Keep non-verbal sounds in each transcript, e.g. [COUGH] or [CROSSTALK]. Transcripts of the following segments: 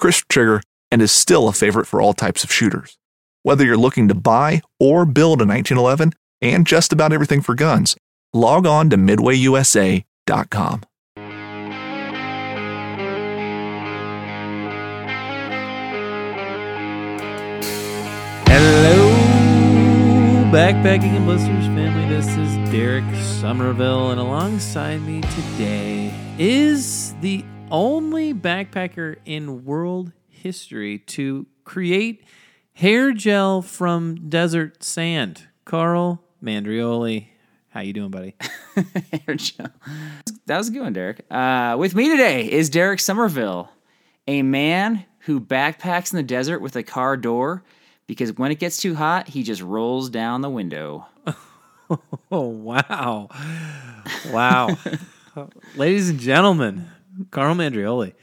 crisp trigger, and is still a favorite for all types of shooters. Whether you're looking to buy or build a 1911 and just about everything for guns, log on to midwayusa.com. Hello, backpacking and blisters family. This is Derek Somerville, and alongside me today is the only backpacker in world history to create hair gel from desert sand. Carl Mandrioli, how you doing, buddy? [LAUGHS] Hair gel. That was a good one, Derek. Uh, with me today is Derek Somerville, a man who backpacks in the desert with a car door because when it gets too hot, he just rolls down the window. [LAUGHS] Oh wow, wow, [LAUGHS] ladies and gentlemen, Carl Mandrioli.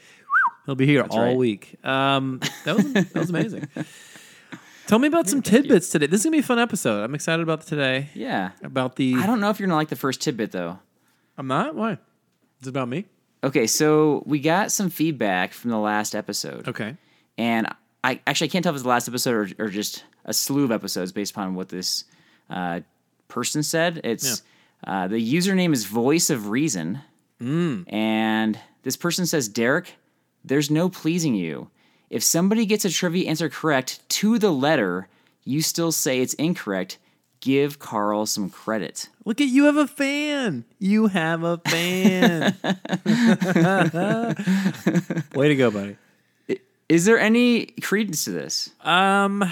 He'll be here all right. week. Um, that was that was amazing. [LAUGHS] Tell me about some tidbits today. This is gonna be a fun episode. I'm excited about today. Yeah. About the. I don't know if you're gonna like the first tidbit though. I'm not. Why? Is it about me? Okay, so we got some feedback from the last episode. Okay. And I actually I can't tell if it's the last episode or, or just a slew of episodes based upon what this uh, person said. It's uh, the username is Voice of Reason, and this person says, Derek, there's no pleasing you. If somebody gets a trivia answer correct to the letter, you still say it's incorrect. Give Carl some credit. Look at you have a fan. You have a fan. [LAUGHS] Way to go, buddy. Is there any credence to this? Um,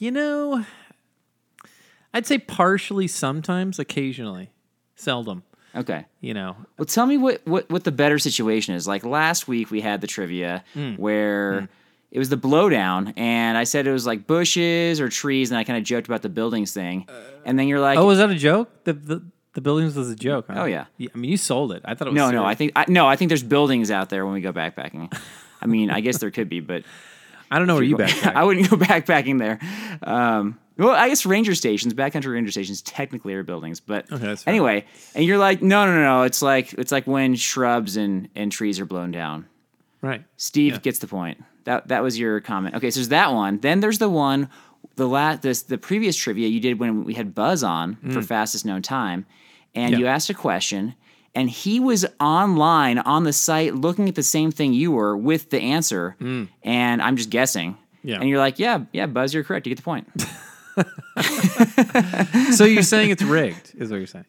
you know, I'd say partially sometimes, occasionally, seldom. Okay. You know, Well, tell me what, what, what the better situation is. Like last week, we had the trivia Hmm. where it was the blowdown, and I said it was like bushes or trees, and I kind of joked about the buildings thing. and then you're like, oh, was that a joke? The the, the buildings was a joke. Huh? Oh, yeah. I mean, you sold it. I thought it was no, no. I think I, no, I think there's buildings out there when we go backpacking. I mean, I guess there could be, but [LAUGHS] I don't know where you backpack. [LAUGHS] I wouldn't go backpacking there. Um, well, I guess ranger stations, backcountry ranger stations, technically are buildings, but Okay, anyway. And you're like, no, no, no, no. It's like it's like when shrubs and and trees are blown down. right. Steve gets the point. That that was your comment. Okay, so there's that one. Then there's the one, the last this the previous trivia you did when we had Buzz on for fastest known time, and Mm. Yeah. you asked a question, and he was online on the site looking at the same thing you were with the answer, and I'm just guessing. Mm. Yeah. And you're like, yeah, yeah, Buzz, you're correct. You get the point. [LAUGHS] [LAUGHS] So you're saying it's rigged, is what you're saying?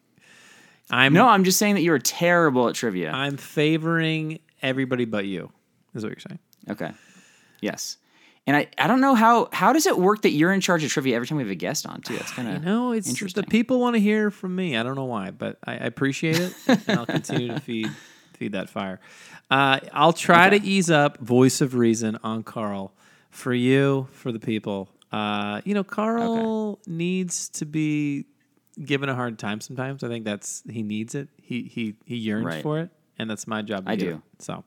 I'm no, I'm just saying that you are terrible at trivia. I'm favoring everybody but you, is what you're saying. Okay. Yes. And I, I don't know how how does it work that you're in charge of trivia every time we have a guest on too? That's kind of No, it's interesting. the people want to hear from me. I don't know why, but I, I appreciate it, and I'll continue to [LAUGHS] feed feed that fire. Uh, I'll try to ease up voice of reason on Carl for you, for the people. Uh, you know, Carl needs to be given a hard time sometimes. I think that's he needs it. He he he yearns Right. for it, and that's my job. To I do. it. So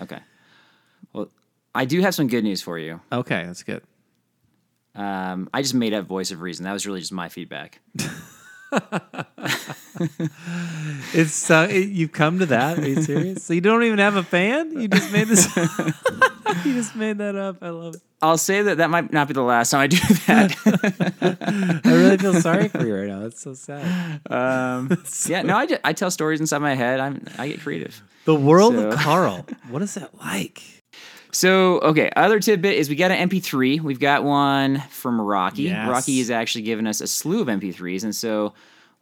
Okay. Well, I do have some good news for you. okay, that's good. Um, I just made up voice of reason. That was really just my feedback. [LAUGHS] [LAUGHS] It's uh, it, you've come to that. Are you serious? So you don't even have a fan? You just made this. [LAUGHS] you just made that up. I love it. I'll say that that might not be the last time I do [LAUGHS] that. I really feel sorry for you right now. It's so sad. um, [LAUGHS] yeah, no, I, ju- I tell stories inside my head. I'm I get creative. The world So- of [LAUGHS] Carl. What is that like? So, okay, other tidbit is we got an MP3. We've got one from Rocky. Yes. Rocky has actually given us a slew of MP3s, and so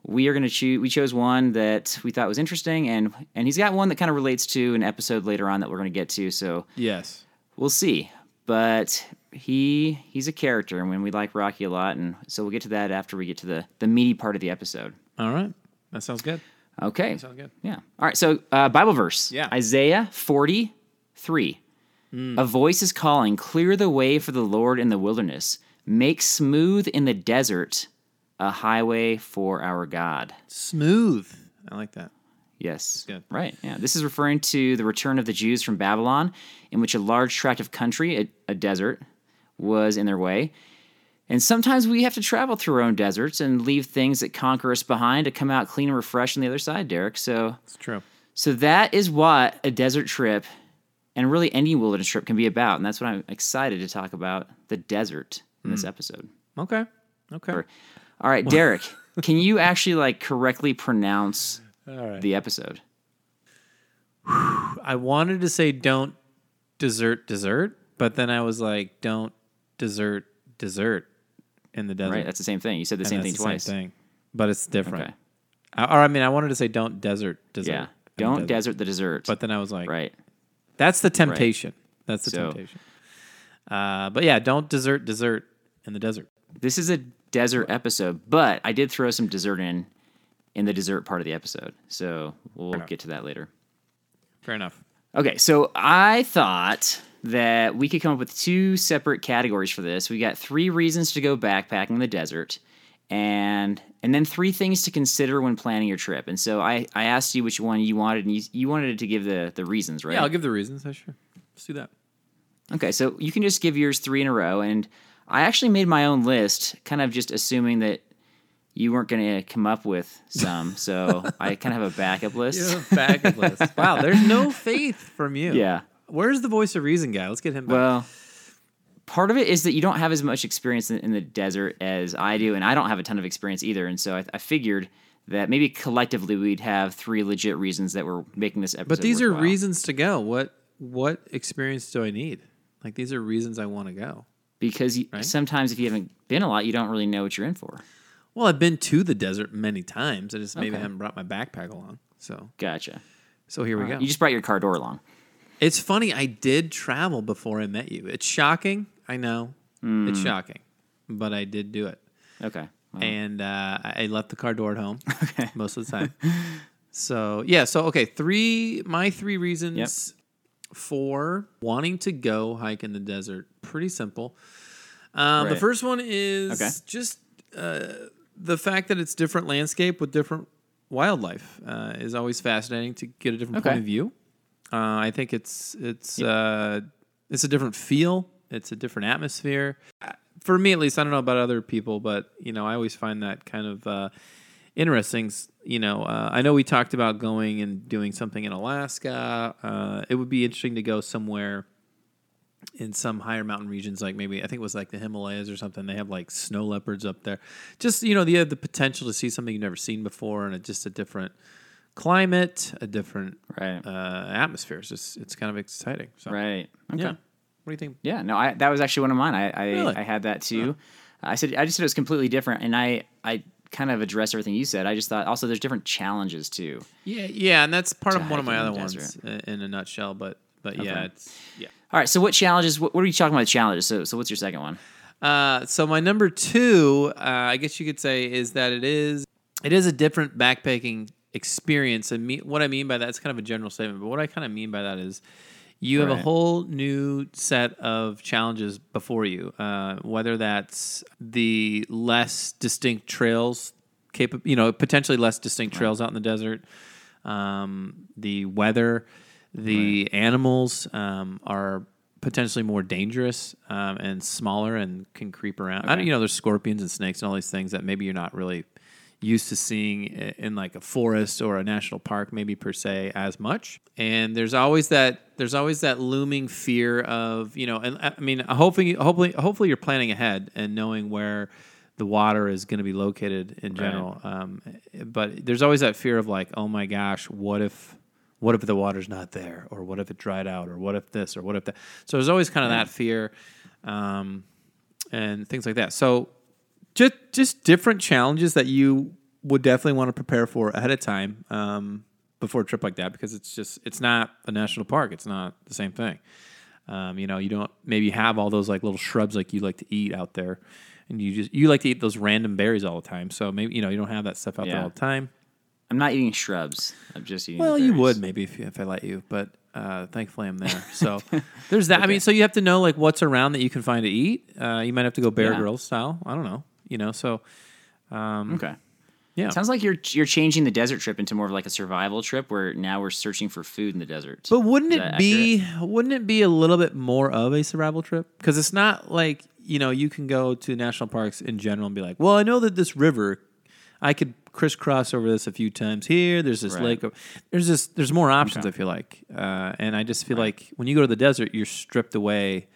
we are going to choose. We chose one that we thought was interesting, and and he's got one that kind of relates to an episode later on that we're going to get to. So Yes. we'll see. But he he's a character, and when we like Rocky a lot, and so we'll get to that after we get to the the meaty part of the episode. All right. That sounds good. Okay. Sounds good. Yeah. All right. So, uh, Bible verse. Yeah. Isaiah 43. A voice is calling, Clear the way for the Lord in the wilderness, make smooth in the desert a highway for our God. Smooth. I like that. Yes. good. Right. Yeah. This is referring to the return of the Jews from Babylon, in which a large tract of country, a, a desert, was in their way. And sometimes we have to travel through our own deserts and leave things that conquer us behind to come out clean and refreshed on the other side, Derek. So It's true. so that is what a desert trip and really any wilderness trip can be about. And that's what I'm excited to talk about the desert in this hmm. episode. Okay. Okay. All right, Derek, [LAUGHS] can you actually like correctly pronounce All right. the episode? I wanted to say don't desert dessert, but then I was like, don't desert dessert in the desert. Right, that's the same thing. You said the And same that's thing the twice. Same thing, but it's different. Okay. I- Or I mean, I wanted to say don't desert dessert. Yeah. Don't desert. desert the dessert. But then I was like, right. that's the temptation. That's the So- temptation. Uh, but yeah, don't desert dessert in the desert. This is a desert episode, but I did throw some dessert in in the dessert part of the episode. So we'll get to that later. Fair enough. Okay, so I thought that we could come up with two separate categories for this. We got three reasons to go backpacking in the desert, and and then three things to consider when planning your trip. And so I, I asked you which one you wanted, and you, you wanted to give the the reasons, right? Yeah, I'll give the reasons. I sure. Let's do that. Okay, so you can just give yours three in a row, and I actually made my own list, kind of just assuming that you weren't going to come up with some. [LAUGHS] So I kind of have a backup list. backup list. [LAUGHS] Wow, there's no faith from you. Yeah. Where's the voice of reason guy? Let's get him back. Well, part of it is that you don't have as much experience in, in the desert as I do, and I don't have a ton of experience either. And so I, I figured that maybe collectively we'd have three legit reasons that we're making this episode. but these are reasons to go. What what experience do I need? Like these are reasons I want to go. because you, Right? sometimes if you haven't been a lot, you don't really know what you're in for. Well, I've been to the desert many times. I just maybe Okay. haven't brought my backpack along. So Gotcha. so here we go. You just brought your car door along. It's funny. I did travel before I met you. It's shocking. I know. It's Hmm. shocking, but I did do it. Okay. Well, and uh, I I left the car door at home [LAUGHS] most of the time. [LAUGHS] So yeah, so okay, three my three reasons for wanting to go hike in the desert. Pretty simple. Um, The Right. first one is Okay. just uh, the fact that it's different landscape with different wildlife uh, is always fascinating to get a different Okay. point of view. Uh, I think it's it's uh, it's a different feel. It's a different atmosphere. Uh, For me, at least, I don't know about other people, but you know, I always find that kind of uh, interesting. You know, uh, I know we talked about going and doing something in Alaska. Uh, it would be interesting to go somewhere in some higher mountain regions, like maybe I think it was like the Himalayas or something. They have like snow leopards up there. Just you know, you have the potential to see something you've never seen before, and a, just a different climate, a different Right. uh, atmosphere. It's just it's kind of exciting. So right. Okay. yeah. What do you think? Yeah, no, I that was actually one of mine. I I, Really? I had that too. I said I just said it was completely different, and I I kind of addressed everything you said. I just thought also there's different challenges too. Yeah, yeah, and that's part of one of my other the ones in a nutshell. But but yeah, it's yeah. All right, so what challenges? What, what are you talking about? Challenges. So so what's your second one? Uh, so my number two, uh, I guess you could say, is that it is it is a different backpacking experience. And me, what I mean by that is kind of a general statement, but what I kind of mean by that is you have a whole new set of challenges before you. Uh, whether that's the less distinct trails, capa- you know, potentially less distinct trails out in the desert, um, the weather, the animals um, are potentially more dangerous um, and smaller and can creep around. I don't, you know, there's scorpions and snakes and all these things that maybe you're not really used to seeing in like a forest or a national park, maybe per se as much. And there's always that there's always that looming fear of you know, and I I mean, hopefully, hopefully, hopefully you're planning ahead and knowing where the water is going to be located in general. Um, but there's always that fear of like, oh my gosh, what if what if the water's not there? Or what if it dried out? Or what if this? Or what if that? So there's always kind of that fear um, and things like that. So just just different challenges that you would definitely want to prepare for ahead of time um, before a trip like that because it's just it's not a national park. It's not the same thing. Um, you know you don't maybe have all those like little shrubs like you like to eat out there and you just you like to eat those random berries all the time. So maybe you know you don't have that stuff out there all the time I'm not eating shrubs. I'm just eating. well, you would maybe if, if I let you, but uh, thankfully I'm there. So [LAUGHS] there's that. I mean, so you have to know like what's around that you can find to eat. Uh, you might have to go Bear Yeah. Grylls style. I don't know. You know, so Okay. yeah. Sounds like you're you're changing the desert trip into more of like a survival trip, where now we're searching for food in the desert. But wouldn't it be wouldn't it be a little bit more of a survival trip? Because it's not like you know you can go to national parks in general and be like, well, I know that this river, I could crisscross over this a few times here. There's this Right. lake. There's this. There's more options. I feel like, uh, and I just feel like when you go to the desert, you're stripped away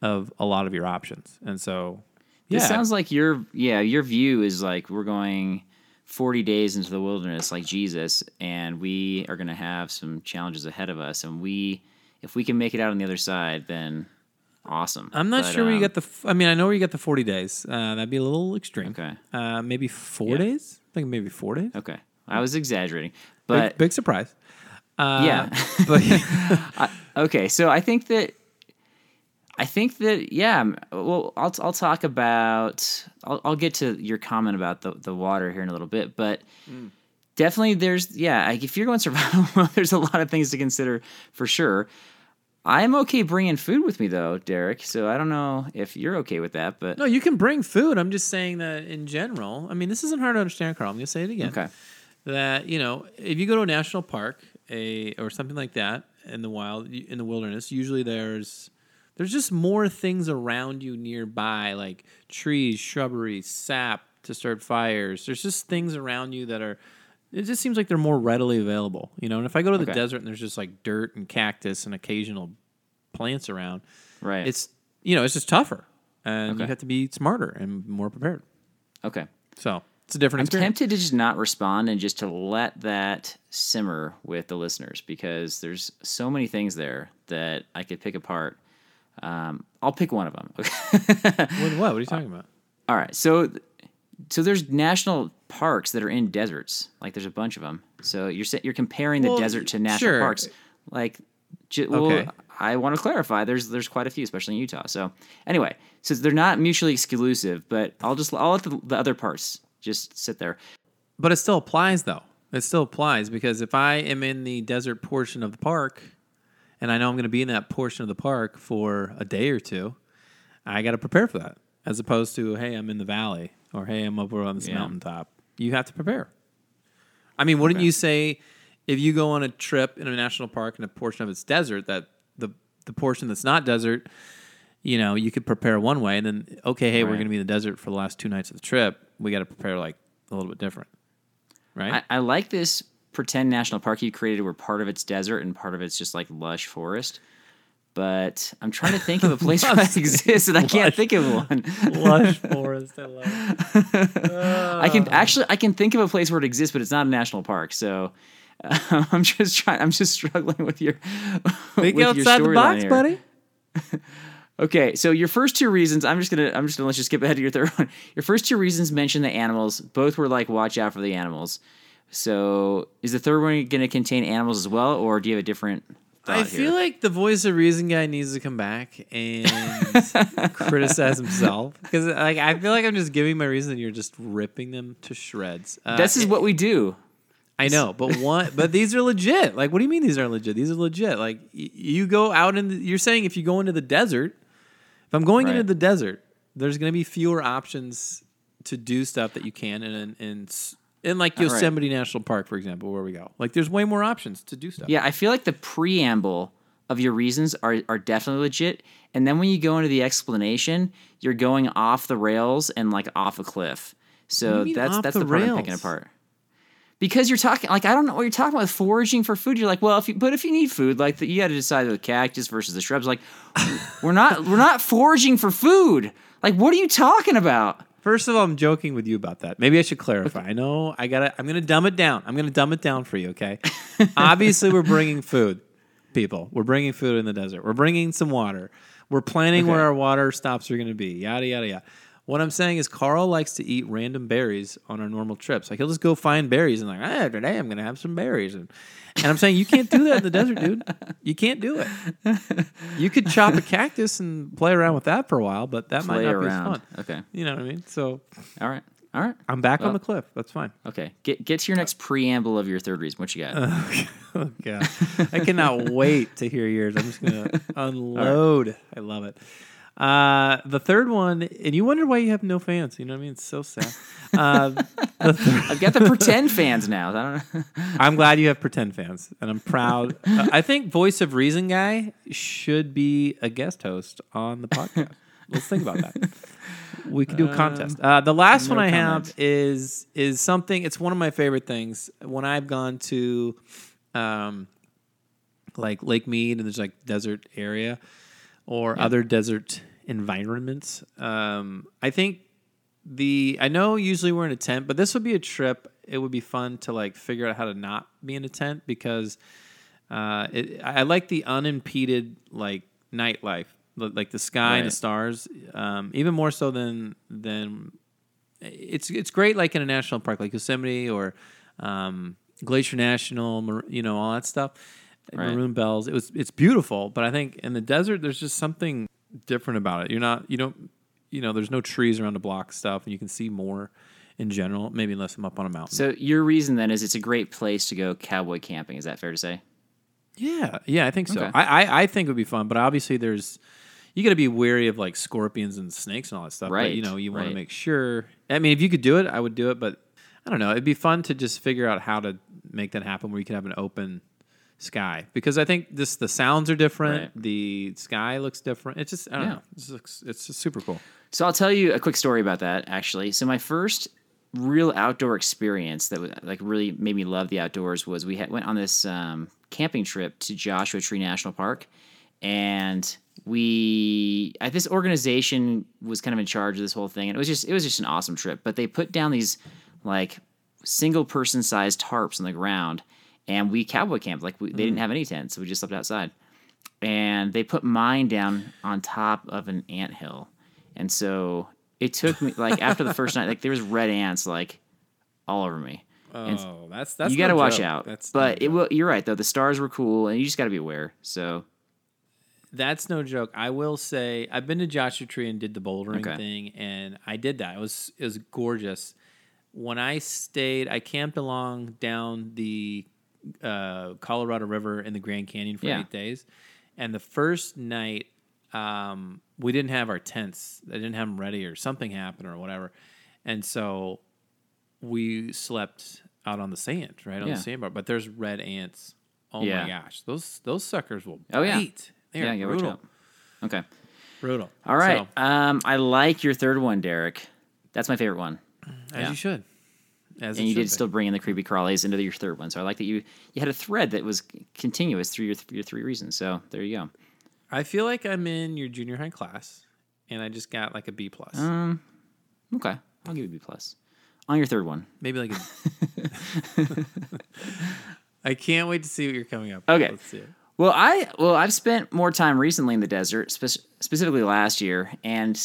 of a lot of your options, and so yeah, It sounds like your yeah your view is like we're going 40 days into the wilderness like Jesus, and we are going to have some challenges ahead of us, and we if we can make it out on the other side, then awesome. I'm not But, sure where you um, get the. I mean, I know where you get the 40 days. Uh, that'd be a little extreme. Okay. Uh, maybe four Yeah. days. I think maybe four days. Okay, I was exaggerating, Big, but big surprise. Uh, yeah. [LAUGHS] but [LAUGHS] Okay, so I think that I think that yeah. Well, I'll I'll talk about I'll I'll get to your comment about the the water here in a little bit, but definitely there's yeah. Like if you're going [LAUGHS] survival mode, there's a lot of things to consider for sure. I'm okay bringing food with me though, Derek. So I don't know if you're okay with that, but No, you can bring food. I'm just saying that in general. I mean, this isn't hard to understand, Carl. I'm going to say it again. okay, That you know, if you go to a national park, a or something like that in the wild, in the wilderness, usually there's there's just more things around you nearby, like trees, shrubbery, sap to start fires. There's just things around you that are. It just seems like they're more readily available, you know. And if I go to the Okay. desert and there's just like dirt and cactus and occasional plants around, right. it's you know it's just tougher, and you have to be smarter and more prepared. okay. So it's a different I'm experience. tempted to just not respond and just to let that simmer with the listeners because there's so many things there that I could pick apart. Um, I'll pick one of them. [LAUGHS] What, what? What are you talking about? All right, so so there's national parks that are in deserts. Like there's a bunch of them. So you're you're comparing the Well, desert to national sure. parks. Like, j- well, Okay. I want to clarify. There's there's quite a few, especially in Utah. So anyway, so they're not mutually exclusive, but I'll just I'll let the, the other parts just sit there. But it still applies, though. It still applies because if I am in the desert portion of the park, and I know I'm going to be in that portion of the park for a day or two, I got to prepare for that. As opposed to, hey, I'm in the valley, or hey, I'm over on this Yeah. mountaintop. You have to prepare. I mean, wouldn't you say if you go on a trip in a national park and a portion of it's desert, that the the portion that's not desert, you know, you could prepare one way, and then okay, hey, we're Right. going to be in the desert for the last two nights of the trip. We got to prepare like a little bit different, right? I, I like this pretend national park you created where part of it's desert and part of it's just like lush forest. But I'm trying to think of a [LAUGHS] place where that exists, and I can't think of one. Lush forest, I love it. [LAUGHS] I can actually I can think of a place where it exists, but it's not a national park. So uh, [LAUGHS] I'm just trying. I'm just struggling with your Think with your outside the storyline box, here. buddy. Okay, so your first two reasons, I'm just gonna I'm just gonna let you skip ahead to your third one. Your first two reasons mention the animals. Both were like watch out for the animals. So is the third one gonna contain animals as well, or do you have a different? I feel here? like the voice of reason guy needs to come back and [LAUGHS] criticize himself because like I feel like I'm just giving my reason and you're just ripping them to shreds. Uh, this is what we do. I know, but one, but these are legit. Like, what do you mean these aren't legit? These are legit. Like, y- you go out in. The, you're saying if you go into the desert, if I'm going into the desert, there's going to be fewer options to do stuff that you can in in in, in like right. Yosemite National Park, for example, where we go. Like, there's way more options to do stuff. Yeah, I feel like the preamble of your reasons are are definitely legit. And then when you go into the explanation, you're going off the rails and like off a cliff. So that's that's the the, part I'm picking apart. Because you're talking like I don't know what you're talking about foraging for food. You're like, well, if you but if you need food, like you got to decide the cactus versus the shrubs. Like, [LAUGHS] we're not we're not foraging for food. Like, what are you talking about? First of all, I'm joking with you about that. Maybe I should clarify. I know I got to I'm going to dumb it down. I'm going to dumb it down for you, okay? Obviously, we're bringing food, people. We're bringing food in the desert. We're bringing some water. We're planning where our water stops are going to be. Yada yada yada. What I'm saying is Carl likes to eat random berries on our normal trips. Like he'll just go find berries and like, ah, today I'm going to have some berries. And, and I'm saying you can't do that in the desert, dude. You can't do it. [LAUGHS] You could chop a cactus and play around with that for a while, but that might not around. be as fun. Okay. You know what I mean? So All right. All right. I'm back on the cliff. That's fine. Okay. Get get to your next preamble of your third reason. What you got? [LAUGHS] Oh god, I cannot [LAUGHS] wait to hear yours. I'm just gonna unload. I love it. Uh, the third one, and you wonder why you have no fans. You know what I mean? It's so sad. Uh, third, [LAUGHS] I've got the pretend fans now. I don't know. [LAUGHS] I'm glad you have pretend fans, and I'm proud. Uh, I think Voice of Reason guy should be a guest host on the podcast. Let's think about that. We could do a contest. Uh, the last no one I have is is something. It's one of my favorite things. When I've gone to, um, like Lake Mead and there's like desert area, or other desert environments. Um, I think the I know usually we're in a tent, but this would be a trip. It would be fun to like figure out how to not be in a tent because uh, it, I like the unimpeded like nightlife, like the sky and the stars, um, even more so than than it's it's great like in a national park like Yosemite or um, Glacier National, you know all that stuff, Right. Maroon Bells. It was it's beautiful, but I think in the desert there's just something different about it. You're not you don't you know there's no trees around to block stuff, and you can see more in general. Maybe unless I'm up on a mountain. So your reason then is it's a great place to go cowboy camping. Is that fair to say? Yeah, yeah, I think so. Okay. I, I I think it would be fun, but obviously there's you got to be wary of like scorpions and snakes and all that stuff. But you know, you want to make sure. I mean, if you could do it, I would do it, but I don't know. It'd be fun to just figure out how to make that happen where you can have an open sky because I think this the sounds are different, Right. the sky looks different. It's just I don't Yeah. know. It just looks it's just super cool. So I'll tell you a quick story about that actually. So my first real outdoor experience that was, like really made me love the outdoors was we had, went on this um, camping trip to Joshua Tree National Park, and we uh, this organization was kind of in charge of this whole thing, and it was just it was just an awesome trip. But they put down these like single person sized tarps on the ground, and we cowboy camped. Like we, they didn't mm. have any tents, so we just slept outside and they put mine down on top of an ant hill. And so it took me like [LAUGHS] after the first night, like there was red ants like all over me. And Oh, that's that's you got to watch joke. out. That's but it will. You're right though. The stars were cool, and you just got to be aware. So That's no joke. I will say I've been to Joshua Tree and did the bouldering Okay. thing, and I did that. It was it was gorgeous. When I stayed, I camped along down the uh, Colorado River in the Grand Canyon for Yeah. eight days, and the first night um, we didn't have our tents. I didn't have them ready, or something happened, or whatever, and so we slept out on the sand, right on Yeah. the sandbar. But there's red ants. Oh Yeah. my gosh, those those suckers will Oh, yeah. They're yeah, brutal. Okay. Brutal. All right. So, Um, I like your third one, Derek. That's my favorite one. as you should. As and you did be. still bring in the creepy crawlies into your third one. So I like that you you had a thread that was continuous through your your three reasons. So there you go. I feel like I'm in your junior high class, and I just got like a B plus. Um, okay, I'll give you a B plus on your third one. Maybe like a. [LAUGHS] I can't wait to see what you're coming up. with. Okay. Let's see it. Well, I well I've spent more time recently in the desert, spe- specifically last year, and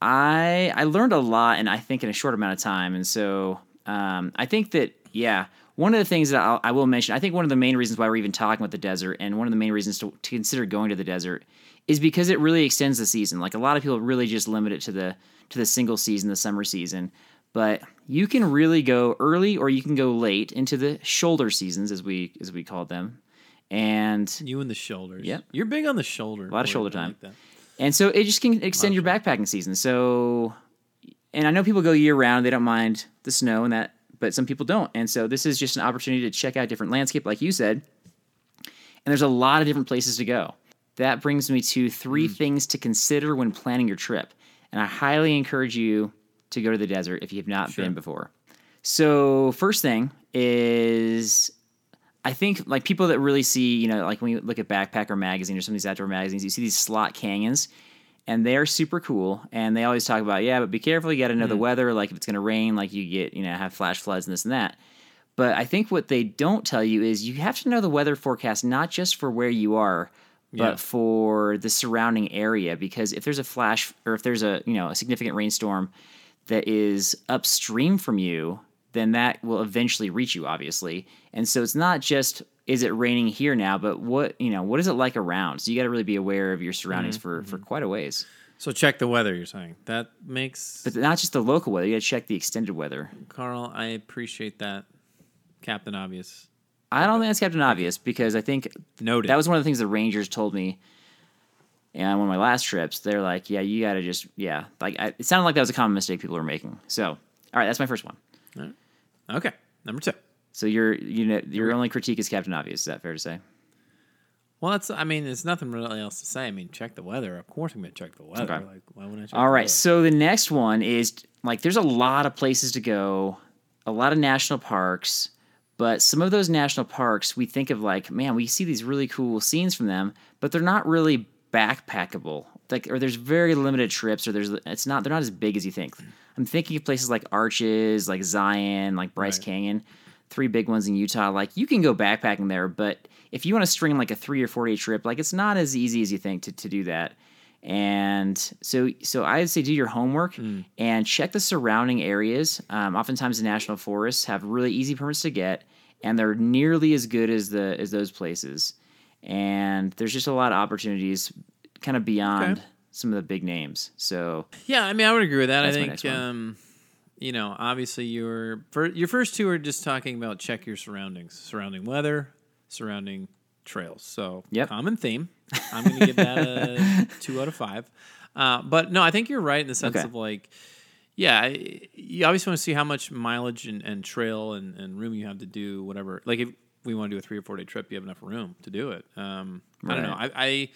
I I learned a lot, and I think in a short amount of time. And so um, I think that yeah, one of the things that I'll, I will mention, I think one of the main reasons why we're even talking about the desert, and one of the main reasons to, to consider going to the desert, is because it really extends the season. Like a lot of people really just limit it to the to the single season, the summer season. But you can really go early, or you can go late into the shoulder seasons, as we as we call them. And You and the shoulders. Yep. You're big on the shoulder. A lot of shoulder time. like. And so it just can extend your backpacking season. So, and I know people go year round; they don't mind the snow and that, but some people don't. And so this is just an opportunity to check out different landscape, like you said. And there's a lot of different places to go. That brings me to three Hmm. things to consider when planning your trip. And I highly encourage you to go to the desert if you have not been before. So, first thing is I think like people that really see, you know, like when you look at Backpacker magazine or some of these outdoor magazines, you see these slot canyons and they're super cool. And they always talk about, yeah, but be careful. You got to know the mm-hmm. weather. Like if it's going to rain, like you get, you know, have flash floods and this and that. But I think what they don't tell you is you have to know the weather forecast, not just for where you are, but Yeah. for the surrounding area. Because if there's a flash or if there's a, you know, a significant rainstorm that is upstream from you, then that will eventually reach you, obviously. And so it's not just is it raining here now, but what you know, what is it like around? So you got to really be aware of your surroundings for for mm-hmm. quite a ways. So check the weather. You're saying that makes But not just the local weather. You got to check the extended weather. Carl. I appreciate that, Captain Obvious. I don't think that's Captain Obvious because I think Noted. that was one of the things the Rangers told me. And one of my last trips, they're like, "Yeah, you got to just yeah." Like I, it sounded like that was a common mistake people were making. So, all right, that's my first one. okay. Number two. So your you know your only critique is Captain Obvious. Is that fair to say? Well, that's. I mean, there's nothing really else to say. I mean, check the weather. Of course, I'm gonna check the weather. Okay. Like, why wouldn't I check? All the right. weather? So the next one is like there's a lot of places to go, a lot of national parks, but some of those national parks we think of like, man, we see these really cool scenes from them, but they're not really backpackable. Like or there's very limited trips or there's it's not they're not as big as you think. I'm thinking of places like Arches, like Zion, like Bryce Right. Canyon, three big ones in Utah. Like you can go backpacking there, but if you want to string like a three or four day trip, like it's not as easy as you think to, to do that. And so, so I would say do your homework and check the surrounding areas. Um, oftentimes, the national forests have really easy permits to get, and they're nearly as good as the as those places. And there's just a lot of opportunities, kind of beyond Okay. some of the big names. So Yeah, I mean, I would agree with that. I think, um, you know, obviously your your first two are just talking about check your surroundings, surrounding weather, surrounding trails. So Yep. common theme. I'm going to give that a [LAUGHS] two out of five. Uh, but no, I think you're right in the sense Okay. of like, yeah, you obviously want to see how much mileage and, and trail and, and room you have to do whatever. Like if we want to do a three or four day trip, you have enough room to do it. Um, I don't know. I, I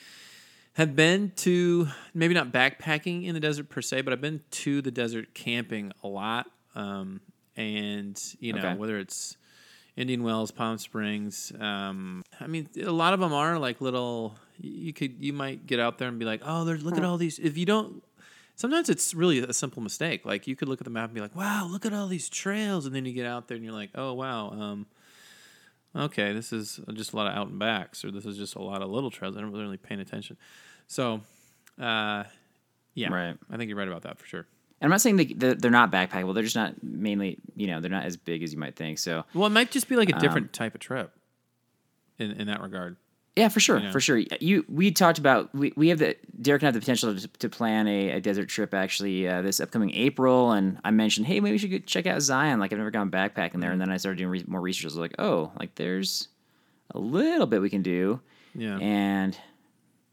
have been to maybe not backpacking in the desert per se, but I've been to the desert camping a lot. Um, and you know Okay. whether it's Indian Wells, Palm Springs. Um, I mean, a lot of them are like little. You could you might get out there and be like, oh, there's look at all these. If you don't, sometimes it's really a simple mistake. Like you could look at the map and be like, wow, look at all these trails, and then you get out there and you're like, oh wow. Um, okay, this is just a lot of out and backs, or this is just a lot of little trails. I don't really paying attention. So, uh, yeah, Right. I think you're right about that for sure. And I'm not saying they, they're not backpackable. They're just not mainly, you know, they're not as big as you might think. So Well, it might just be like Um, a different type of trip in in that regard. Yeah, for sure, Yeah. for sure. You we talked about we, we have the Derek and I have the potential to, to plan a, a desert trip actually uh, this upcoming April, and I mentioned, hey, maybe we should go check out Zion. Like I've never gone backpacking there, and then I started doing re- more research. I was like, oh, like there's a little bit we can do, Yeah, and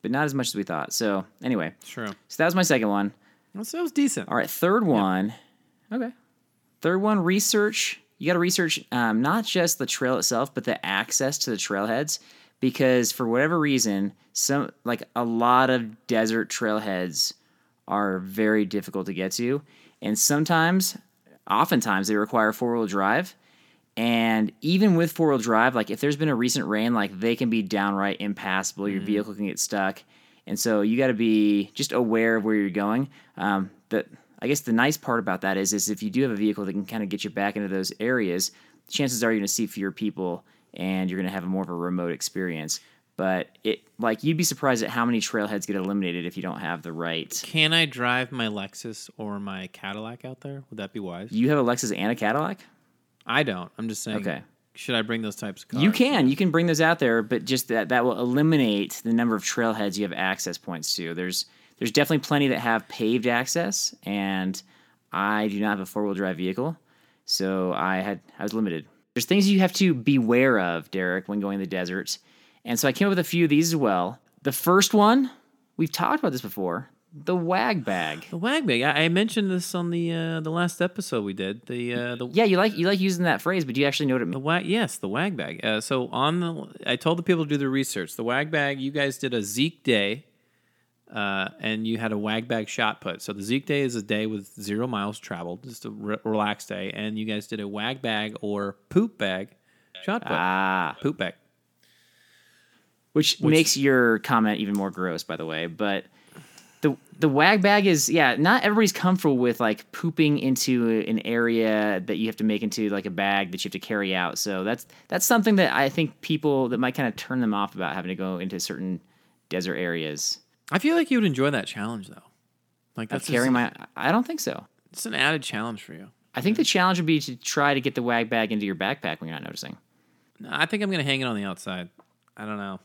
but not as much as we thought. So anyway, sure. so that was my second one. Well, so it was decent. All right, third one. Okay. Third one, research. You got to research um, not just the trail itself, but the access to the trailheads, because for whatever reason, some like a lot of desert trailheads are very difficult to get to, and sometimes, oftentimes, they require four wheel drive. And even with four wheel drive, like if there's been a recent rain, like they can be downright impassable. Your vehicle can get stuck. And so you got to be just aware of where you're going. Um, but I guess the nice part about that is, is if you do have a vehicle that can kind of get you back into those areas, chances are you're going to see fewer people and you're going to have a more of a remote experience. But it like you'd be surprised at how many trailheads get eliminated if you don't have the right. Can I drive my Lexus or my Cadillac out there? Would that be wise? You have a Lexus and a Cadillac. I don't. I'm just saying. Okay. Should I bring those types of cars? You can. You can bring those out there, but just that that will eliminate the number of trailheads you have access points to. There's there's definitely plenty that have paved access, and I do not have a four wheel drive vehicle, so I had I was limited. There's things you have to beware of, Derek, when going to the desert, and so I came up with a few of these as well. The first one we've talked about this before. the wag bag. The wag bag. I, I mentioned this on the uh, the last episode we did. The uh, the Yeah, you like you like using that phrase, but do you actually know what it The means? wag, yes, the wag bag. Uh, so on the, I told the people to do their research. The wag bag, you guys did a Zeke day, uh, and you had a wag bag shot put. So the Zeke day is a day with zero miles traveled, just a re- relaxed day, and you guys did a wag bag or poop bag shot put. Ah, poop bag. which, makes your comment even more gross, by the way. But the the wag bag is yeah, not everybody's comfortable with like pooping into an area that you have to make into like a bag that you have to carry out. So that's that's something that I think people that might kind of turn them off about having to go into certain desert areas. I feel like you would enjoy that challenge though. Like that's carrying my, I don't think so. it's an added challenge for you. I think the challenge would be to try to get the wag bag into your backpack when you're not noticing. No, I think I'm gonna hang it on the outside. I don't know.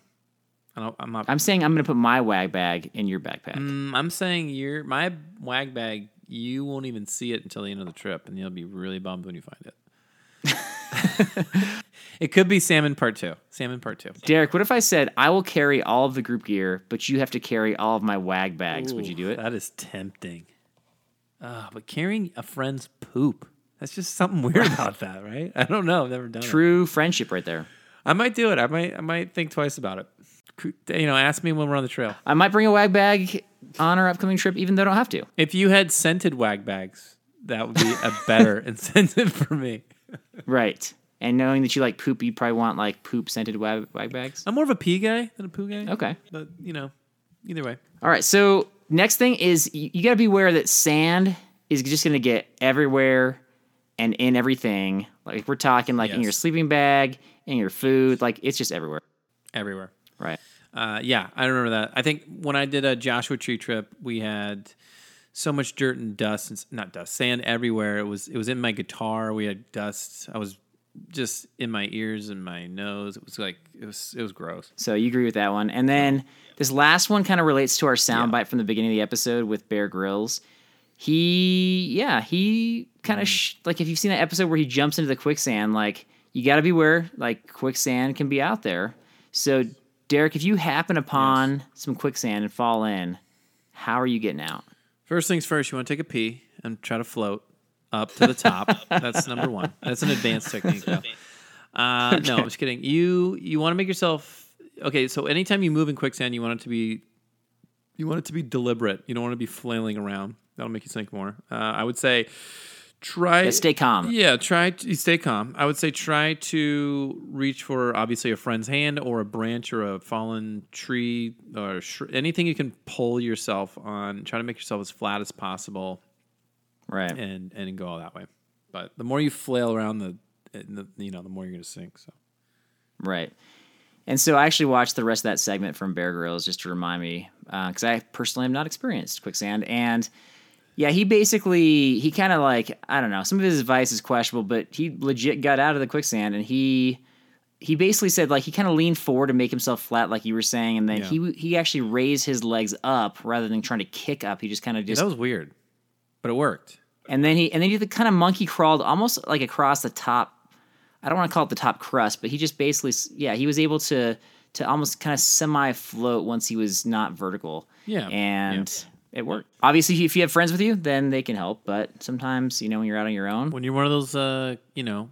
I don't. I'm not. I'm saying I'm going to put my wag bag in your backpack. Mm, I'm saying your my wag bag. You won't even see it until the end of the trip, and you'll be really bummed when you find it. [LAUGHS] [LAUGHS] it could be salmon part two. Salmon part two. Derek, what if I said I will carry all of the group gear, but you have to carry all of my wag bags? Would you do it? That is tempting. Uh, but carrying a friend's poop. That's just something weird [LAUGHS] about that, right? I don't know. I've never done it. True friendship right there. I might do it. I might. I might think twice about it. You know, ask me when we're on the trail. I might bring a wag bag on our upcoming trip, even though I don't have to. If you had scented wag bags, that would be a better [LAUGHS] incentive for me. Right. And knowing that you like poop, you probably want like poop scented wag, wag bags. I'm more of a pee guy than a poo guy. Okay. But you know, either way. All right. So next thing is you, you got to be aware that sand is just going to get everywhere and in everything. Like we're talking like in your sleeping bag, in your food, like it's just everywhere. Everywhere. Right. Uh, yeah, I remember that. I think when I did a Joshua Tree trip, we had so much dirt and dust, and not dust, sand everywhere. It was it was in my guitar. We had dust. I was just in my ears and my nose. It was like it was it was gross. So you agree with that one. And then this last one kind of relates to our soundbite from the beginning of the episode with Bear Grylls. He, yeah, he kind of mm. sh- like if you've seen that episode where he jumps into the quicksand, like you got to beware, like quicksand can be out there. So, Derek, if you happen upon some quicksand and fall in, how are you getting out? First things first, you want to take a pee and try to float up to the top. That's number one. That's an advanced technique, though. Uh, No, I'm just kidding. You you want to make yourself okay. So anytime you move in quicksand, you want it to be you want it to be deliberate. You don't want to be flailing around. That'll make you sink more. Uh, I would say try Yeah, stay calm. Yeah, try to stay calm. I would say try to reach for obviously a friend's hand or a branch or a fallen tree or sh- anything you can pull yourself on. Try to make yourself as flat as possible Right. and and go all that way. But the more you flail around, the, the you know the more you're going to sink. So Right. And so I actually watched the rest of that segment from Bear Grylls just to remind me, uh, because I personally have not experienced quicksand. And yeah, he basically he kind of like I don't know. Some of his advice is questionable, but he legit got out of the quicksand and he he basically said like he kind of leaned forward to make himself flat, like you were saying, and then he he actually raised his legs up rather than trying to kick up. He just kind of just that was weird, but it worked. and then he and then he kind of monkey crawled almost like across the top. I don't want to call it the top crust, but he just basically yeah he was able to to almost kind of semi float once he was not vertical. Yeah, and it worked. Obviously, if you have friends with you, then they can help. But sometimes you know when you're out on your own, When you're one of those uh you know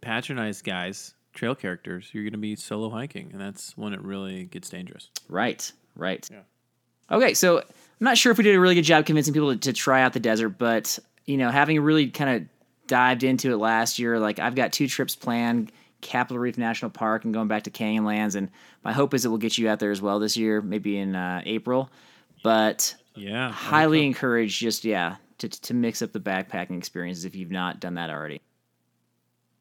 patronized guys, trail characters, you're going to be solo hiking, and that's when it really gets dangerous. Right, right. Yeah. Okay, so I'm not sure if we did a really good job convincing people to, to try out the desert, but you know, having really kind of dived into it last year, like I've got two trips planned: Capitol Reef National Park and going back to Canyonlands. And my hope is that we'll get you out there as well this year, maybe in uh, April. But Yeah, highly encourage just yeah to to mix up the backpacking experiences if you've not done that already.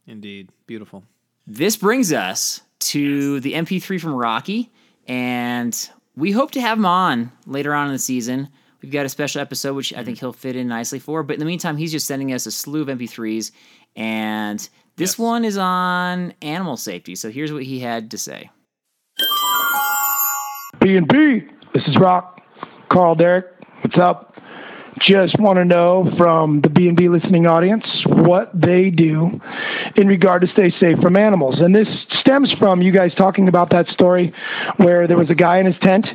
indeed, beautiful. This brings us to the MP3 from Rocky, and we hope to have him on later on in the season. We've got a special episode, which I think mm-hmm. he'll fit in nicely for. But in the meantime, he's just sending us a slew of MP3s, and this Yes. one is on animal safety. So here's what he had to say. B and B. This is Rock. Carl Derek. What's up? Just want to know from the B and B listening audience what they do in regard to stay safe from animals. And this stems from you guys talking about that story where there was a guy in his tent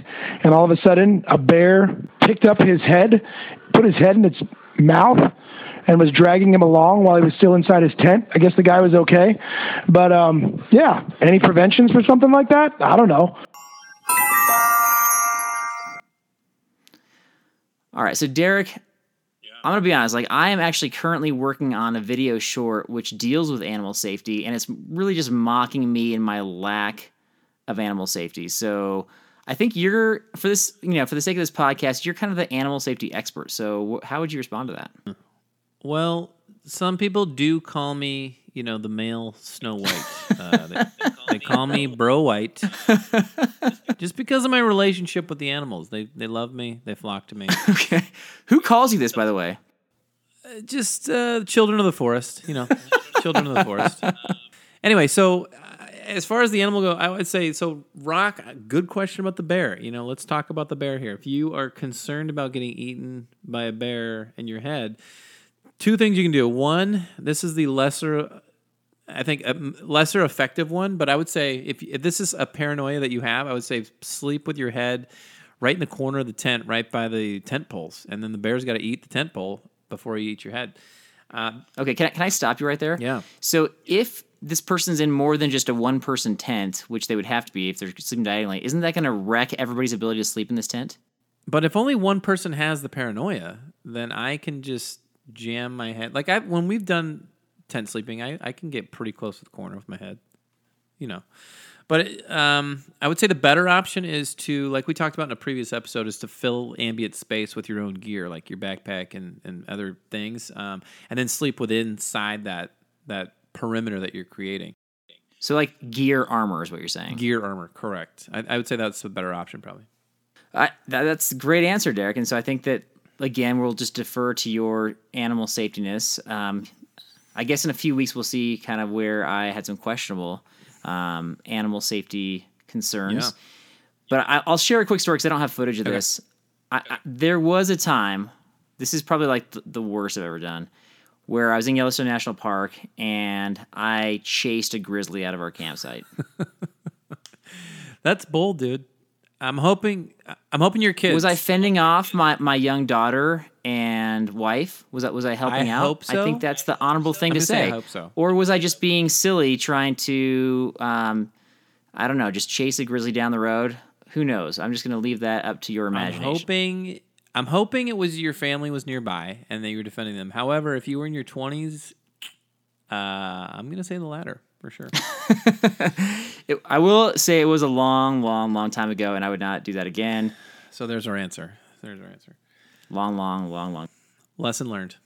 and all of a sudden a bear picked up his head, put his head in its mouth, and was dragging him along while he was still inside his tent. I guess the guy was okay. But um, yeah, any preventions for something like that? I don't know. All right, so Derek, I'm gonna be honest. Like, I am actually currently working on a video short which deals with animal safety, and it's really just mocking me and my lack of animal safety. So, I think you're for this, you know, for the sake of this podcast, you're kind of the animal safety expert. So, wh- how would you respond to that? Well, some people do call me, you know, the male Snow [LAUGHS] White. Uh, they, they call me Bro White, just because of my relationship with the animals. They they love me. They flock to me. [LAUGHS] okay, who calls you this, by the way? just uh, children of the forest, you know, children of the forest. Anyway, so uh, as far as the animal go, I would say so. Rock, good question about the bear. You know, let's talk about the bear here. If you are concerned about getting eaten by a bear in your head, two things you can do. One, this is the lesser, I think, a lesser effective one. But I would say if, if this is a paranoia that you have, I would say sleep with your head right in the corner of the tent, right by the tent poles, and then the bear's got to eat the tent pole before you eat your head. Um, okay, can I, can I stop you right there? Yeah. So if this person's in more than just a one person tent, which they would have to be if they're sleeping diagonally, isn't that going to wreck everybody's ability to sleep in this tent? But if only one person has the paranoia, then I can just jam my head. Like I, when we've done tent sleeping, I, I can get pretty close to the corner of my head, you know. But um, I would say the better option is to, like we talked about in a previous episode, is to fill ambient space with your own gear, like your backpack and, and other things, um, and then sleep within inside that that perimeter that you're creating. So like gear armor is what you're saying. Gear armor, correct. I, I would say that's a better option, probably. I, that, that's a great answer, Derek. And so I think that again we'll just defer to your animal safetyness. Um, I guess in a few weeks we'll see kind of where I had some questionable um, animal safety concerns. Yeah. But I, I'll share a quick story because I don't have footage of this. I, I, there was a time. This is probably like the, the worst I've ever done. Where I was in Yellowstone National Park and I chased a grizzly out of our campsite. [LAUGHS] That's bold, dude. I'm hoping. I'm hoping your kids. Was I fending off my, my young daughter and wife? Was that was I helping I out? hope I think that's the honorable thing I'm to gonna say I hope so. Or was I just being silly, trying to, um, I don't know, just chase a grizzly down the road? Who knows? I'm just going to leave that up to your imagination. I'm hoping. I'm hoping it was your family was nearby and that you were defending them. However, if you were in your 20s, uh, I'm gonna say the latter for sure. [LAUGHS] It- I will say it was a long, long, long time ago, and I would not do that again. so there's our answer. There's our answer. Long, long, long, long. Lesson learned.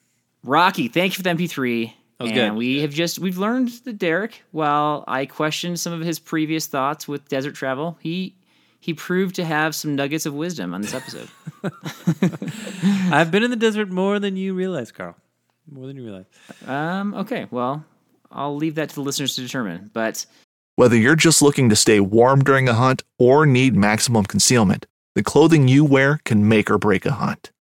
Rocky, thank you for the MP3. was and good. we have just we've learned that Derek, while I questioned some of his previous thoughts with desert travel, he he proved to have some nuggets of wisdom on this episode. [LAUGHS] [LAUGHS] I've been in the desert more than you realize, Carl. More than you realize. um, okay, well, I'll leave that to the listeners to determine. But Whether you're just looking to stay warm during a hunt or need maximum concealment, the clothing you wear can make or break a hunt.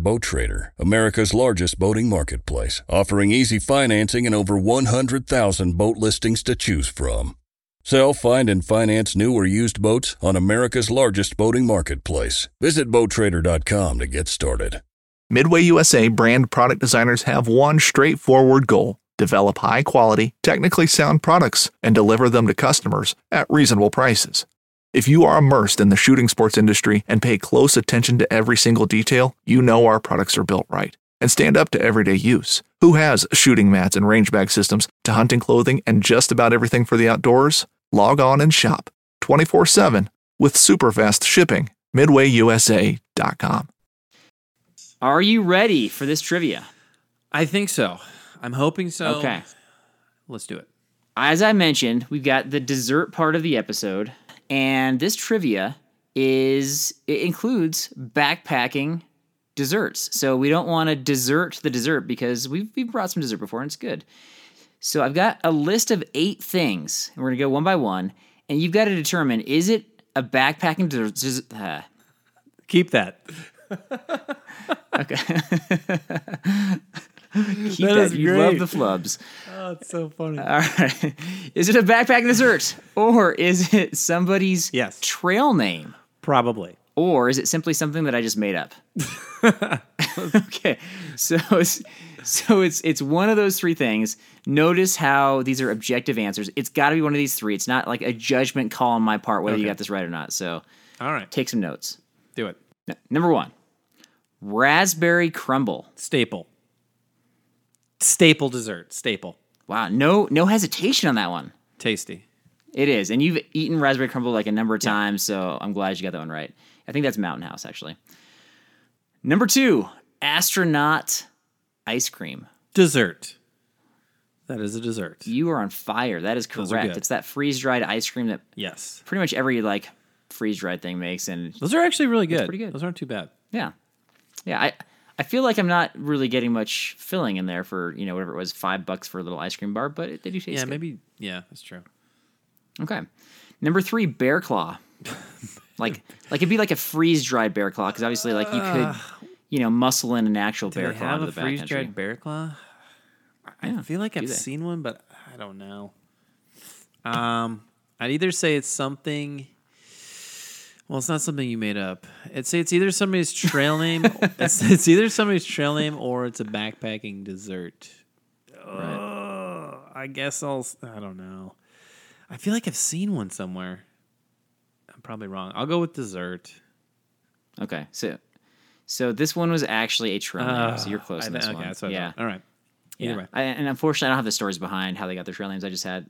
Boat Trader, America's largest boating marketplace, offering easy financing and over 100,000 boat listings to choose from. Sell, find, and finance new or used boats on America's largest boating marketplace. Visit BoatTrader.com to get started. Midway USA brand product designers have one straightforward goal develop high quality, technically sound products and deliver them to customers at reasonable prices. If you are immersed in the shooting sports industry and pay close attention to every single detail, you know our products are built right and stand up to everyday use. Who has shooting mats and range bag systems to hunting clothing and just about everything for the outdoors? Log on and shop 24 7 with super fast shipping. MidwayUSA.com. are you ready for this trivia? I think so. I'm hoping so. Okay. Let's do it. As I mentioned, we've got the dessert part of the episode, and this trivia is it includes backpacking desserts. So we don't want to desert the dessert because we've we've brought some dessert before and it's good. So I've got a list of eight things, and we're gonna go one by one, and you've got to determine is it a backpacking dessert? Uh, Keep that. [LAUGHS] okay. [LAUGHS] Keep That You love the flubs. Oh, it's so funny. All right. Is it a backpacking dessert, or is it somebody's Yes. trail name? Probably. or is it simply something that I just made up? [LAUGHS] okay, so it's, so it's it's one of those three things. Notice how these are objective answers. It's got to be one of these three. It's not like a judgment call on my part whether you got this right or not. So All right. take some notes. Do it. Number one, raspberry crumble. Staple. Staple dessert. Staple. Wow, no no hesitation on that one. Tasty. It is, and you've eaten raspberry crumble like a number of times, so I'm glad you got that one right. I think that's Mountain House actually. Number two, astronaut ice cream. Dessert. That is a dessert. You are on fire. That is correct. It's that freeze dried ice cream that Yes. pretty much every like freeze dried thing makes, and Those are actually really good. pretty good. Those aren't too bad. yeah, yeah. I I feel like I'm not really getting much filling in there for you know whatever it was five bucks for a little ice cream bar, but it, they do taste Yeah, good. maybe. Yeah, that's true. Okay. Number three, bear claw. [LAUGHS] like like it'd be like a freeze dried bear claw because obviously like you could you know muscle in an actual Do bear they claw have a freeze dried bear claw? I Yeah, feel like I've they? seen one, but I don't know. Um, I'd either say it's something. Well, it's not something you made up. I'd it's either somebody's trail name. it's, it's either somebody's [LAUGHS] trail name or it's a backpacking dessert. Oh, I guess I'll. s- I don't know. I feel like I've seen one somewhere. I'm probably wrong. I'll go with dessert. Okay, so so this one was actually a trail name, so you're Ah, close I in thi- this okay, one. that's what I yeah. All right. Either yeah. way. I, and unfortunately, I don't have the stories behind how they got their trail names. I just had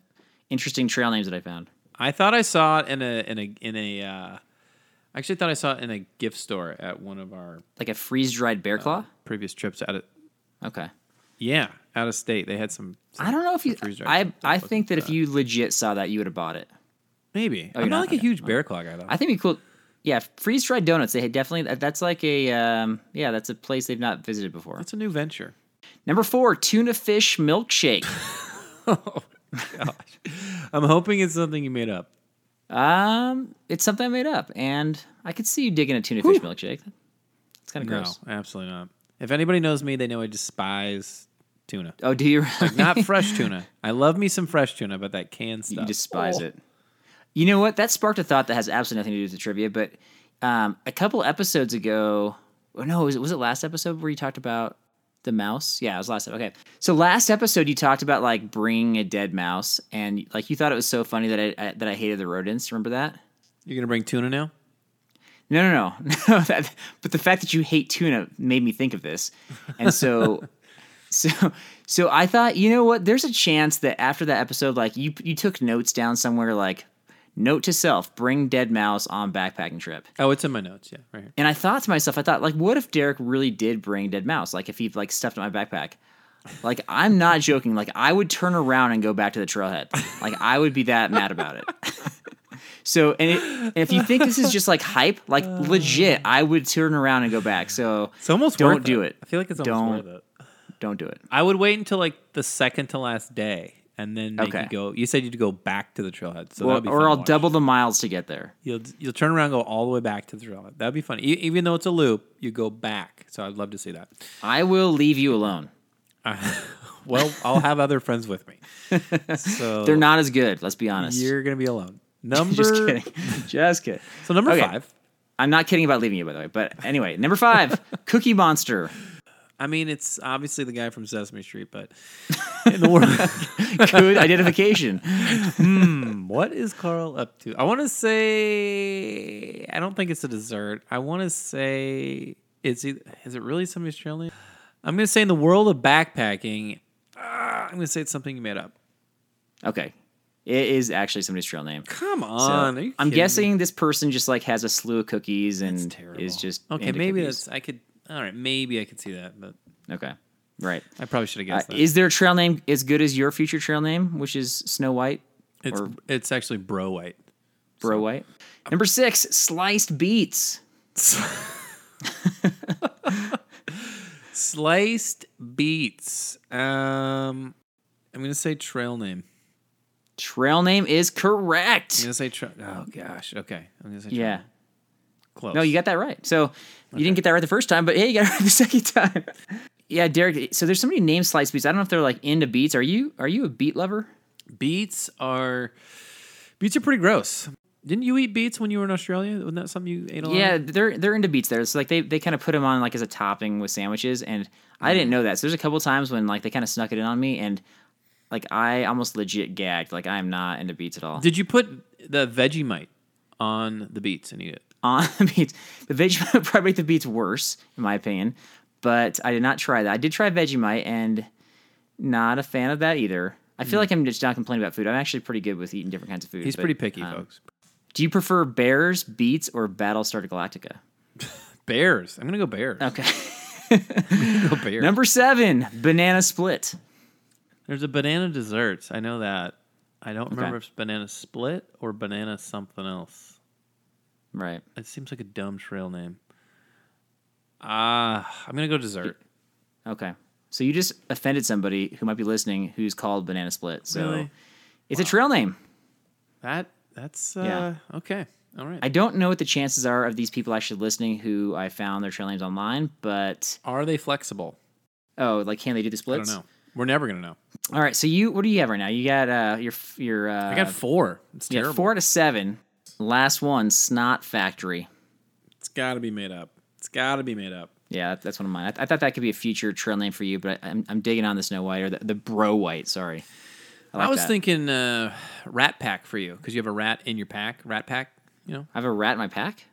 interesting trail names that I found. I thought I saw it in a in a in a. Uh, I actually thought I saw it in a gift store at one of our Like a freeze dried bear claw. previous trips out of Okay. yeah out of state. They had some. some I don't know if you. I I think that if you legit saw that, you would have bought it. maybe Oh, I'm you're not not? like a huge bear claw guy though. I think it'd be cool. Yeah, freeze dried donuts. They had definitely. That's like a. Um, yeah, that's a place they've not visited before. That's a new venture. Number four, tuna fish milkshake. [LAUGHS] Oh, gosh. I'm hoping it's something you made up. Um, it's something I made up, and I could see you digging a tuna fish milkshake. It's kind of gross. No, absolutely not. If anybody knows me, they know I despise tuna. Oh, do you? Not fresh [LAUGHS] tuna. I love me some fresh tuna, but that canned stuff. You despise Oh. it. You know what? That sparked a thought that has absolutely nothing to do with the trivia. But um, a couple episodes ago, or no, was it was it last episode where you talked about the mouse? Yeah, it was last. Episode. Okay, so last episode you talked about like bringing a dead mouse, and like you thought it was so funny that I, I that I hated the rodents. Remember that? You're gonna bring tuna now? No, no, no, [LAUGHS] no. That, but the fact that you hate tuna made me think of this, and so, [LAUGHS] so, so I thought, you know what? There's a chance that after that episode, like you, you took notes down somewhere, like note to self: bring dead mouse on backpacking trip. Oh, it's in my notes. Yeah, right here. And I thought to myself, I thought, like, what if Derek really did bring dead mouse? Like, if he like stuffed in my backpack. Like, I'm not joking. Like, I would turn around and go back to the trailhead. Like, I would be that mad about it. [LAUGHS] So, and, it, and if you think this is just like hype, like [LAUGHS] legit, I would turn around and go back. So It's almost Don't do it. I feel like it's almost Don't. worth it. don't do it. I would wait until like the second to last day and then make Okay. you go. You said you'd go back to the trailhead, so Or, be or I'll double the miles to get there. You'll you'll turn around, and go all the way back to the trailhead. That'd be fun. E- even though it's a loop, you go back. So I'd love to see that. I will leave you alone. [LAUGHS] Well, I'll have other friends with me. [LAUGHS] So They're not as good. Let's be honest. You're gonna be alone. [LAUGHS] Number Just kidding. Just kidding. So number Okay. five. I'm not kidding about leaving you, by the way. But anyway, number five, Cookie Monster. I mean, it's obviously the guy from Sesame Street, but [LAUGHS] in the world, [LAUGHS] Good identification. what is Carl up to? I want to say I don't think it's a dessert. I want to say it's either, is it really somebody's trail name? I'm gonna say in the world of backpacking, uh, I'm gonna say it's something you made up. Okay. It is actually somebody's trail name. Come So, on, are you I'm kidding me? guessing this person just like has a slew of cookies and is just okay. into Maybe cookies. that's I could. All right, maybe I could see that, but okay. Right. I probably should have Uh, guessed there a trail name as good as your future trail name, which is Snow White it's or it's actually Bro White. Bro White? Number six, sliced beets. [LAUGHS] Sliced beets. Um, I'm gonna say trail name. Trail name is correct. I'm gonna say trail. Oh gosh. Okay. I'm gonna say trail Yeah. name. Close. No, you got that right. So you didn't get that right the first time, but hey, you got it right the [LAUGHS] second time. yeah, Derek. So there's somebody named Slice Beats. I don't know if they're like into beats. Are you are you a beat lover? beets are beets are pretty gross. Didn't you eat beets when you were in Australia? Wasn't that something you ate a lot? Yeah, they're they're into beets there. It's like they they kind of put them on like as a topping with sandwiches, and I Mm. didn't know that. So there's a couple times when like they kind of snuck it in on me, and like I almost legit gagged. Like I'm not into beets at all. Did you put the Vegemite on the beets and eat it? On [LAUGHS] the beets, the Vegemite would probably make the beets worse, in my opinion. But I did not try that. I did try Vegemite, and not a fan of that either. I feel like I'm just not complaining about food. I'm actually pretty good with eating different kinds of food. Mm. He's but, pretty picky, um, folks. Do you prefer Bears, beets, or Battlestar Galactica? [LAUGHS] Bears. I'm gonna go bears. Okay. [LAUGHS] Go bears. Number seven, Banana Split. There's a banana dessert. I know that. I don't remember if it's banana split or banana something else. Right. It seems like a dumb trail name. Ah, I'm gonna go dessert. Okay. So you just offended somebody who might be listening who's called Banana Split. So Really? it's a trail name. That that's uh, Yeah. okay. All right. I don't know what the chances are of these people actually listening who I found their trail names online, but Are they flexible? oh, like can they do the I splits? don't know. We're never gonna know. All right, so you what do you have right now? You got uh your your uh I got four. It's terrible. four out of seven. Last one, Snot Factory. It's got to be made up. It's got to be made up. Yeah, that's one of mine. I, I thought that could be a future trail name for you, but I, I'm I'm digging on the Snow White or the, the Bro White. Sorry, I, I, was that. thinking uh, rat pack for you because you have a rat in your pack. Rat pack. You know, I have a rat in my pack.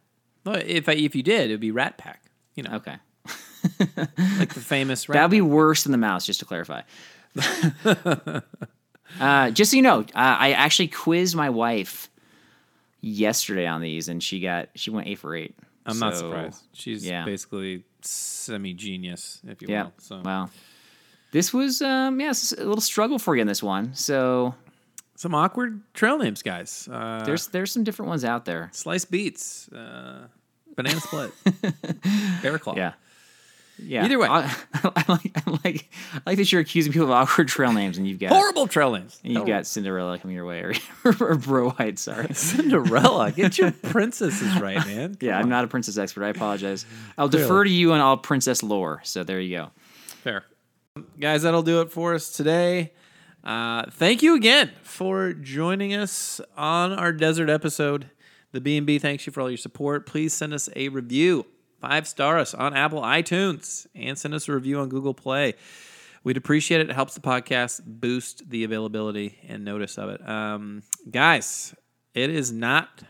well, if I, if you did, it would be rat pack. You know, Okay, [LAUGHS] like the famous. Rat that'd be worse than the mouse. Just to clarify. [LAUGHS] uh, just so you know, uh, I actually quizzed my wife yesterday on these, and she got she went eight for eight. I'm not surprised. She's yeah. basically semi genius, if you Yeah. will. So Well, this was um yeah, a little struggle for you in this one. So some awkward trail names, guys. Uh, there's there's some different ones out there. slice beets, uh, banana split, [LAUGHS] bear claw. Yeah. Yeah. Either way. I, [LAUGHS] I like I like I like that you're accusing people of awkward trail names and you've got horrible trail names. and you've got Cinderella coming your way or, [LAUGHS] or Bro White, sorry. [LAUGHS] Cinderella. Get your princesses right, man. Yeah, I'm not a princess expert. I apologize. I'll defer to you on all princess lore. So there you go. Fair. Guys, that'll do it for us today. Uh, thank you again for joining us on our desert episode. The B&B thanks you for all your support. Please send us a review. Five star us on Apple iTunes and send us a review on Google Play. We'd appreciate it. It helps the podcast boost the availability and notice of it. Um, guys, it is not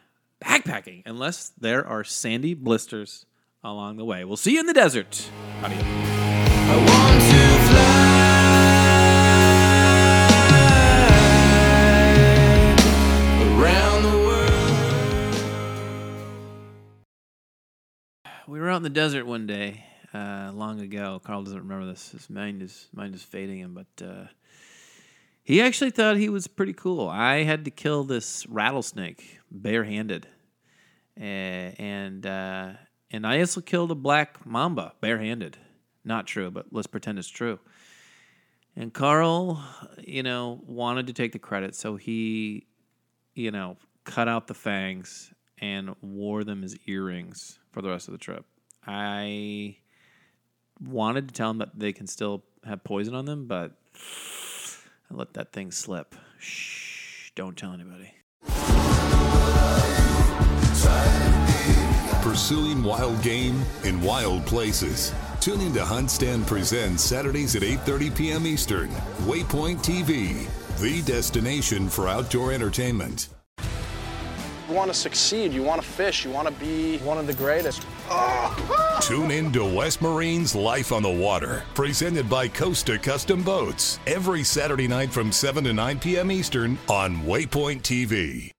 backpacking unless there are sandy blisters along the way. We'll see you in the desert. Adios. In the desert one day uh, long ago. Carl doesn't remember this. His mind is mind is fading him, but uh, he actually thought he was pretty cool. I had to kill this rattlesnake barehanded, uh, and and I also killed a black mamba barehanded. Not true, but let's pretend it's true. And Carl, you know, wanted to take the credit, so he, you know, cut out the fangs and wore them as earrings for the rest of the trip. I wanted to tell them that they can still have poison on them, but I let that thing slip. Shh, don't tell anybody. Pursuing wild game in wild places. Tune in to HuntStand Presents Saturdays at 8:30 p.m. Eastern. Waypoint TV, the destination for outdoor entertainment. You want to succeed, you want to fish, you want to be one of the greatest. Tune in to West Marine's Life on the Water, presented by Costa Custom Boats, every Saturday night from 7 to 9 p.m. Eastern on Waypoint TV.